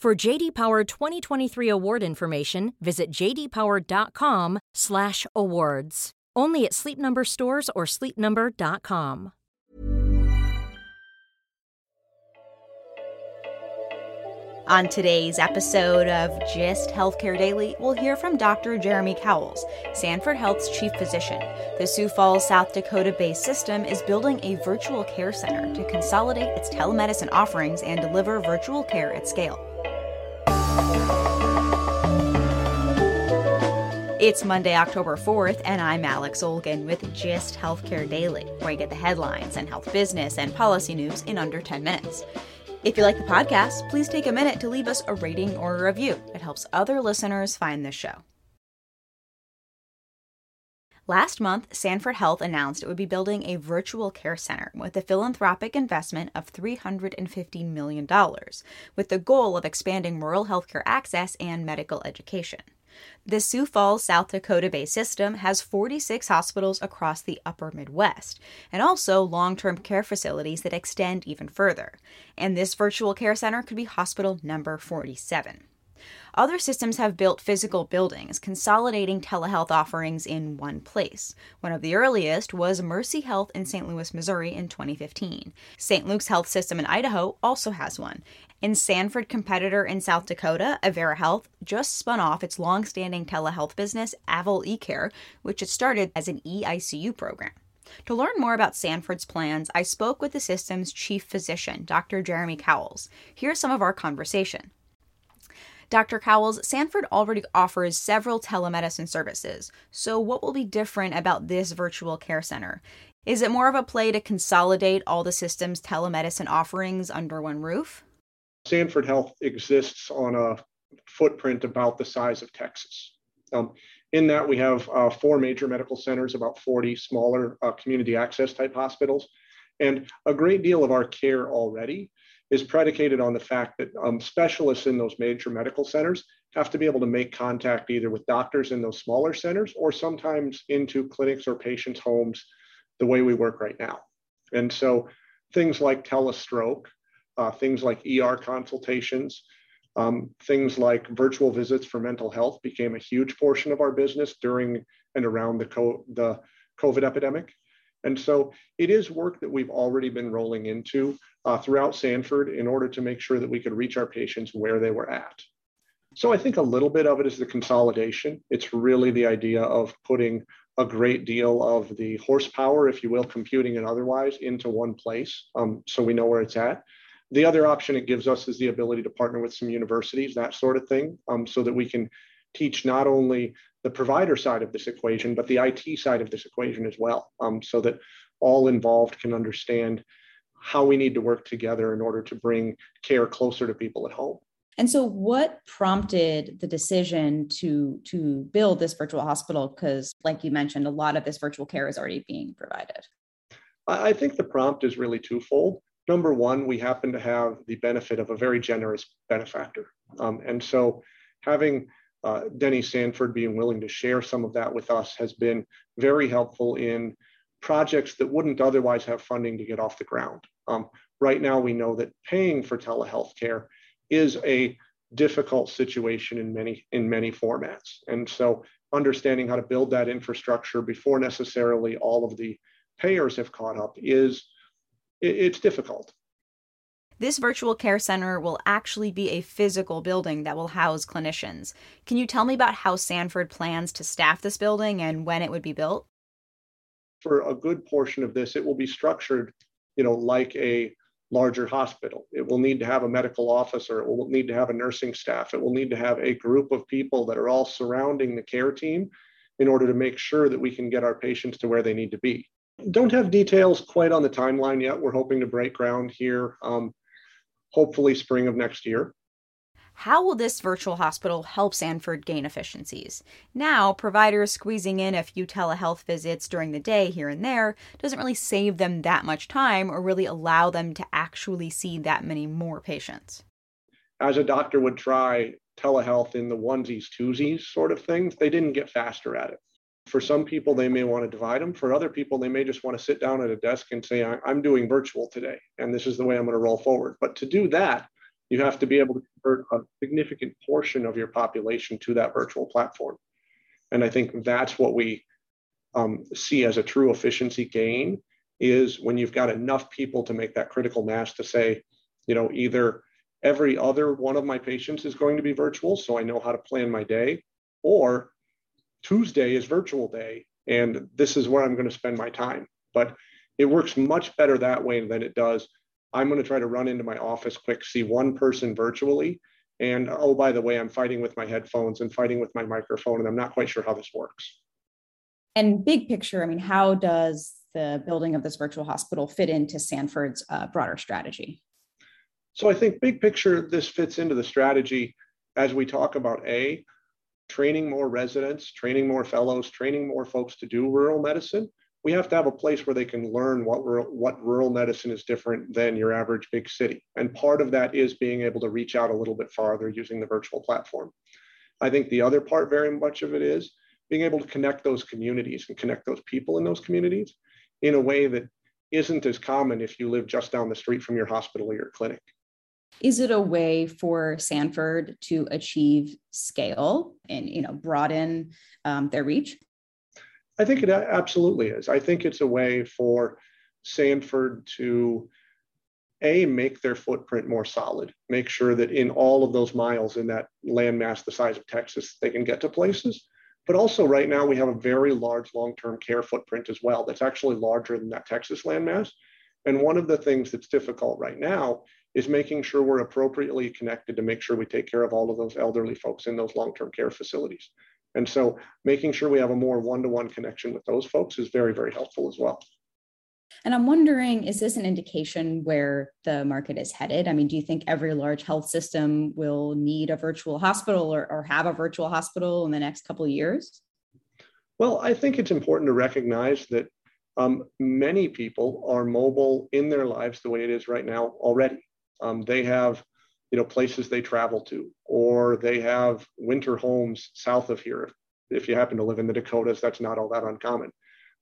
For JD Power 2023 award information, visit jdpower.com/awards. Only at Sleep Number stores or sleepnumber.com. On today's episode of GIST Healthcare Daily, we'll hear from Dr. Jeremy Cauwels, Sanford Health's chief physician. The Sioux Falls, South Dakota based system is building a virtual care center to consolidate its telemedicine offerings and deliver virtual care at scale. It's Monday, October 4th, and I'm Alex Olgin with GIST Healthcare Daily, where you get the headlines and health business and policy news in under 10 minutes. If you like the podcast, please take a minute to leave us a rating or a review. It helps other listeners find this show. Last month, Sanford Health announced it would be building a virtual care center with a philanthropic investment of $350 million, with the goal of expanding rural healthcare access and medical education. The Sioux Falls, South Dakota based system has 46 hospitals across the upper Midwest, and also long term care facilities that extend even further. And this virtual care center could be hospital number 47. Other systems have built physical buildings, consolidating telehealth offerings in one place. One of the earliest was Mercy Health in St. Louis, Missouri in 2015. St. Luke's Health System in Idaho also has one. And Sanford competitor in South Dakota, Avera Health, just spun off its long-standing telehealth business, Avel eCare, which it started as an eICU program. To learn more about Sanford's plans, I spoke with the system's chief physician, Dr. Jeremy Cauwels. Here's some of our conversation. Dr. Cauwels, Sanford already offers several telemedicine services. So, what will be different about this virtual care center? Is it more of a play to consolidate all the system's telemedicine offerings under one roof? Sanford Health exists on a footprint about the size of Texas. Um, in that, we have uh, four major medical centers, about 40 smaller uh, community access type hospitals. And a great deal of our care already is predicated on the fact that um, specialists in those major medical centers have to be able to make contact either with doctors in those smaller centers or sometimes into clinics or patients' homes the way we work right now. And so things like telestroke, uh, things like ER consultations, um, things like virtual visits for mental health became a huge portion of our business during and around the, co- the COVID epidemic. And so it is work that we've already been rolling into uh, throughout Sanford in order to make sure that we could reach our patients where they were at. So I think a little bit of it is the consolidation. It's really the idea of putting a great deal of the horsepower, if you will, computing and otherwise, into one place um, so we know where it's at. The other option it gives us is the ability to partner with some universities, that sort of thing, um, so that we can teach not only the provider side of this equation, but the IT side of this equation as well, um, so that all involved can understand how we need to work together in order to bring care closer to people at home. And so, what prompted the decision to to build this virtual hospital? Because, like you mentioned, a lot of this virtual care is already being provided. I think the prompt is really twofold. Number one, we happen to have the benefit of a very generous benefactor, um, and so having uh, Denny Sanford being willing to share some of that with us has been very helpful in projects that wouldn't otherwise have funding to get off the ground. Um, right now, we know that paying for telehealth care is a difficult situation in many in many formats, and so understanding how to build that infrastructure before necessarily all of the payers have caught up is it, it's difficult. This virtual care center will actually be a physical building that will house clinicians. Can you tell me about how Sanford plans to staff this building and when it would be built? For a good portion of this, it will be structured, you know, like a larger hospital. It will need to have a medical officer. It will need to have a nursing staff. It will need to have a group of people that are all surrounding the care team in order to make sure that we can get our patients to where they need to be. Don't have details quite on the timeline yet. We're hoping to break ground here, um, hopefully spring of next year. How will this virtual hospital help Sanford gain efficiencies? Now, providers squeezing in a few telehealth visits during the day here and there doesn't really save them that much time or really allow them to actually see that many more patients. As a doctor would try telehealth in the onesies, twosies sort of things, they didn't get faster at it. For some people, they may want to divide them. For other people, they may just want to sit down at a desk and say, I'm doing virtual today, and this is the way I'm going to roll forward. But to do that, you have to be able to convert a significant portion of your population to that virtual platform. And I think that's what we um, see as a true efficiency gain is when you've got enough people to make that critical mass to say, you know, either every other one of my patients is going to be virtual, so I know how to plan my day, or Tuesday is virtual day, and this is where I'm going to spend my time. But it works much better that way than it does I'm going to try to run into my office quick, see one person virtually. And oh, by the way, I'm fighting with my headphones and fighting with my microphone, and I'm not quite sure how this works. And big picture, I mean, how does the building of this virtual hospital fit into Sanford's uh, broader strategy? So I think big picture, this fits into the strategy as we talk about A, training more residents, training more fellows, training more folks to do rural medicine, we have to have a place where they can learn what rural, what rural medicine is different than your average big city. And part of that is being able to reach out a little bit farther using the virtual platform. I think the other part, very much of it, is being able to connect those communities and connect those people in those communities in a way that isn't as common if you live just down the street from your hospital or your clinic. Is it a way for Sanford to achieve scale and you know broaden um, their reach? I think it absolutely is. I think it's a way for Sanford to a make their footprint more solid, make sure that in all of those miles in that landmass the size of Texas, they can get to places. But also, right now, we have a very large long term care footprint as well that's actually larger than that Texas landmass. And one of the things that's difficult right now is making sure we're appropriately connected to make sure we take care of all of those elderly folks in those long term care facilities. And so making sure we have a more one to one connection with those folks is very, very helpful as well. And I'm wondering, is this an indication where the market is headed? I mean, do you think every large health system will need a virtual hospital or, or have a virtual hospital in the next couple of years? Well, I think it's important to recognize that um, many people are mobile in their lives the way it is right now already. Um, they have you know places they travel to or they have winter homes south of here if you happen to live in the dakotas that's not all that uncommon.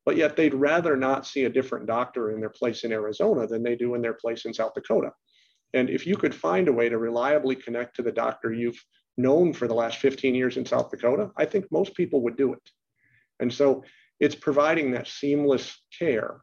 But yet they'd rather not see a different doctor in their place in arizona than they do in their place in south dakota. And if you could find a way to reliably connect to the doctor you've known for the last 15 years in south dakota i think most people would do it. And so it's providing that seamless care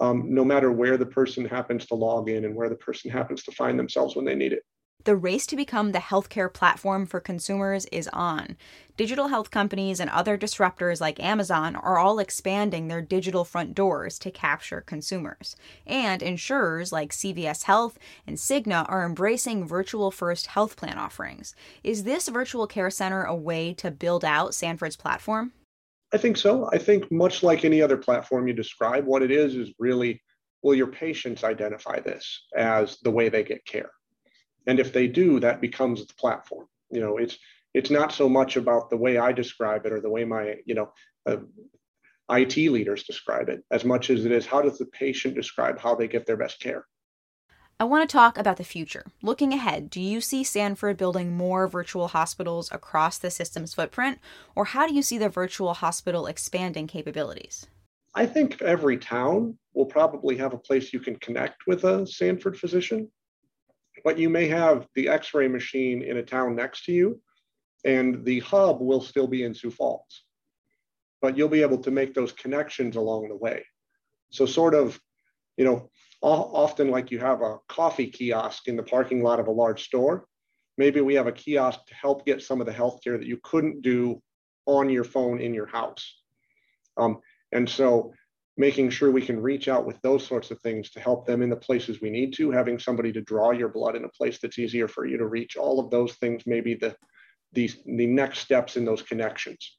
um, no matter where the person happens to log in and where the person happens to find themselves when they need it the race to become the healthcare platform for consumers is on. Digital health companies and other disruptors like Amazon are all expanding their digital front doors to capture consumers. And insurers like CVS Health and Cigna are embracing virtual first health plan offerings. Is this virtual care center a way to build out Sanford's platform? I think so. I think, much like any other platform you describe, what it is is really will your patients identify this as the way they get care? And if they do, that becomes the platform. You know, it's it's not so much about the way I describe it or the way my you know uh, IT leaders describe it, as much as it is how does the patient describe how they get their best care. I want to talk about the future. Looking ahead, do you see Sanford building more virtual hospitals across the system's footprint, or how do you see the virtual hospital expanding capabilities? I think every town will probably have a place you can connect with a Sanford physician but you may have the x-ray machine in a town next to you and the hub will still be in sioux falls but you'll be able to make those connections along the way so sort of you know often like you have a coffee kiosk in the parking lot of a large store. Maybe we have a kiosk to help get some of the healthcare that you couldn't do on your phone in your house. Um, and so making sure we can reach out with those sorts of things to help them in the places we need to, having somebody to draw your blood in a place that's easier for you to reach, all of those things may be the, the, the next steps in those connections.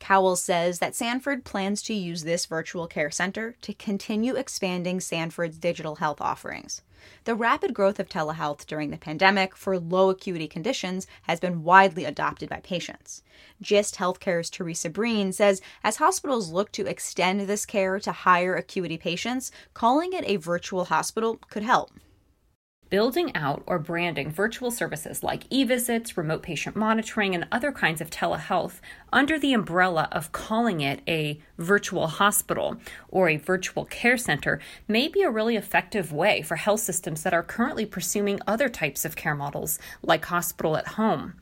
Cauwels says that Sanford plans to use this virtual care center to continue expanding Sanford's digital health offerings. The rapid growth of telehealth during the pandemic for low acuity conditions has been widely adopted by patients. GIST Healthcare's Teresa Breen says as hospitals look to extend this care to higher acuity patients, calling it a virtual hospital could help building out or branding virtual services like e visits, remote patient monitoring, and other kinds of telehealth under the umbrella of calling it a virtual hospital or a virtual care center may be a really effective way for health systems that are currently pursuing other types of care models like hospital at home.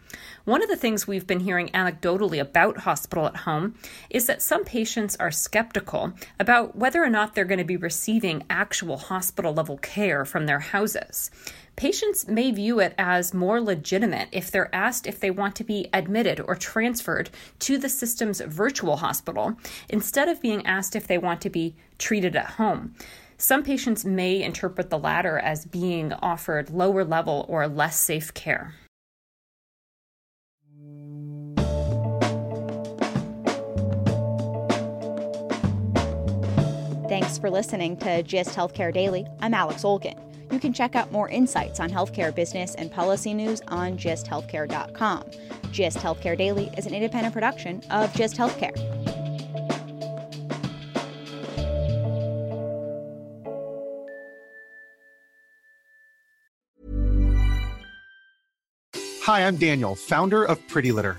One of the things we've been hearing anecdotally about hospital at home is that some patients are skeptical about whether or not they're going to be receiving actual hospital level care from their houses. Patients may view it as more legitimate if they're asked if they want to be admitted or transferred to the system's virtual hospital instead of being asked if they want to be treated at home. Some patients may interpret the latter as being offered lower level or less safe care. Thanks for listening to GIST Healthcare Daily. I'm Alex Olgin. You can check out more insights on healthcare business and policy news on gisthealthcare.com. GIST Healthcare Daily is an independent production of GIST Healthcare. Hi, I'm Daniel, founder of Pretty Litter.